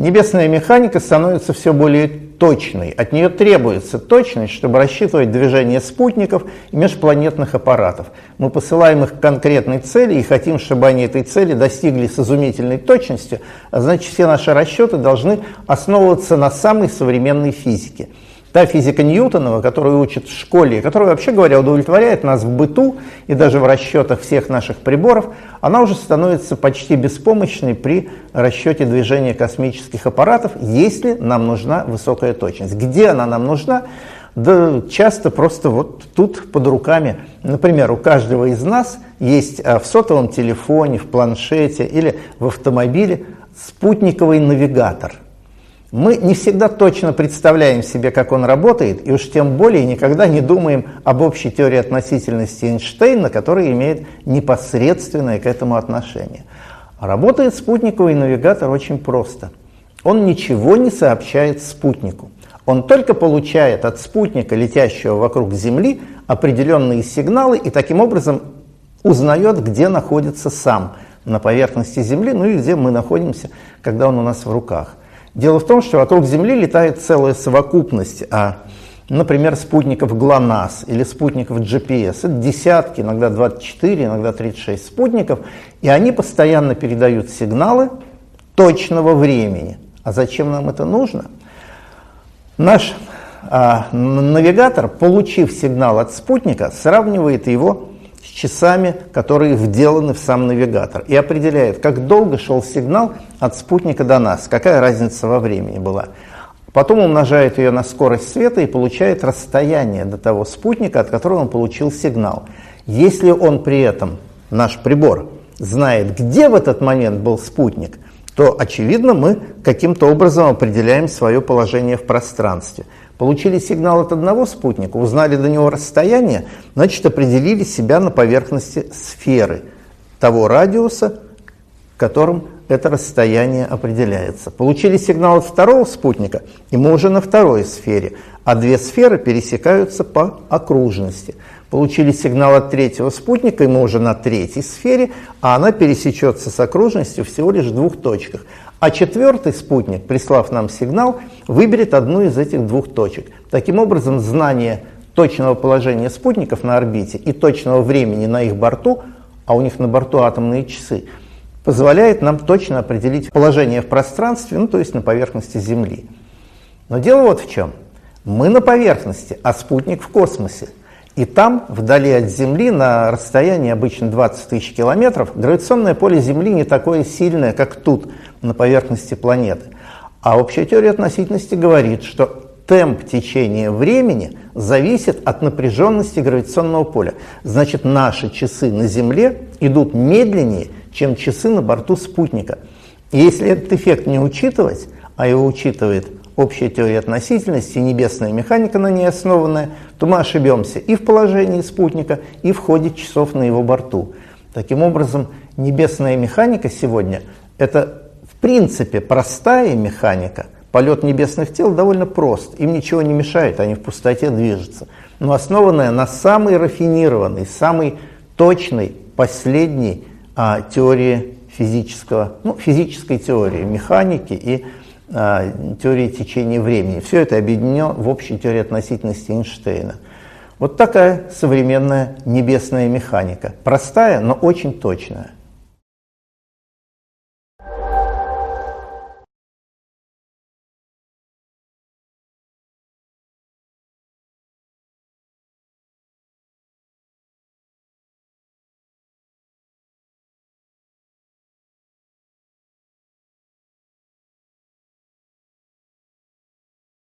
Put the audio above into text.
Небесная механика становится все более точной. От нее требуется точность, чтобы рассчитывать движение спутников и межпланетных аппаратов. Мы посылаем их к конкретной цели и хотим, чтобы они этой цели достигли с изумительной точностью, а значит все наши расчеты должны основываться на самой современной физике – Та физика Ньютонова, которую учат в школе, которая, вообще говоря, удовлетворяет нас в быту и даже в расчетах всех наших приборов, она уже становится почти беспомощной при расчете движения космических аппаратов, если нам нужна высокая точность. Где она нам нужна? Да часто просто вот тут под руками. Например, у каждого из нас есть а, в сотовом телефоне, в планшете или в автомобиле спутниковый навигатор – мы не всегда точно представляем себе, как он работает, и уж тем более никогда не думаем об общей теории относительности Эйнштейна, которая имеет непосредственное к этому отношение. Работает спутниковый навигатор очень просто. Он ничего не сообщает спутнику. Он только получает от спутника, летящего вокруг Земли, определенные сигналы и таким образом узнает, где находится сам на поверхности Земли, ну и где мы находимся, когда он у нас в руках. Дело в том, что вокруг Земли летает целая совокупность, а, например, спутников ГЛОНАСС или спутников GPS. Это десятки, иногда 24, иногда 36 спутников, и они постоянно передают сигналы точного времени. А зачем нам это нужно? Наш а, навигатор, получив сигнал от спутника, сравнивает его часами, которые вделаны в сам навигатор, и определяет, как долго шел сигнал от спутника до нас, какая разница во времени была. Потом умножает ее на скорость света и получает расстояние до того спутника, от которого он получил сигнал. Если он при этом, наш прибор, знает, где в этот момент был спутник, то, очевидно, мы каким-то образом определяем свое положение в пространстве – Получили сигнал от одного спутника, узнали до него расстояние, значит определили себя на поверхности сферы того радиуса, которым это расстояние определяется. Получили сигнал от второго спутника, и мы уже на второй сфере, а две сферы пересекаются по окружности. Получили сигнал от третьего спутника, и мы уже на третьей сфере, а она пересечется с окружностью всего лишь в двух точках. А четвертый спутник, прислав нам сигнал, выберет одну из этих двух точек. Таким образом, знание точного положения спутников на орбите и точного времени на их борту, а у них на борту атомные часы, позволяет нам точно определить положение в пространстве, ну то есть на поверхности Земли. Но дело вот в чем. Мы на поверхности, а спутник в космосе – и там, вдали от Земли, на расстоянии обычно 20 тысяч километров, гравитационное поле Земли не такое сильное, как тут, на поверхности планеты. А общая теория относительности говорит, что темп течения времени зависит от напряженности гравитационного поля. Значит, наши часы на Земле идут медленнее, чем часы на борту спутника. И если этот эффект не учитывать, а его учитывает общая теория относительности, небесная механика на ней основанная, то мы ошибемся и в положении спутника, и в ходе часов на его борту. Таким образом, небесная механика сегодня – это в принципе простая механика. Полет небесных тел довольно прост, им ничего не мешает, они в пустоте движутся. Но основанная на самой рафинированной, самой точной, последней а, теории физического, ну, физической теории, механики и а, теории течения времени. Все это объединено в общей теории относительности Эйнштейна. Вот такая современная небесная механика. Простая, но очень точная.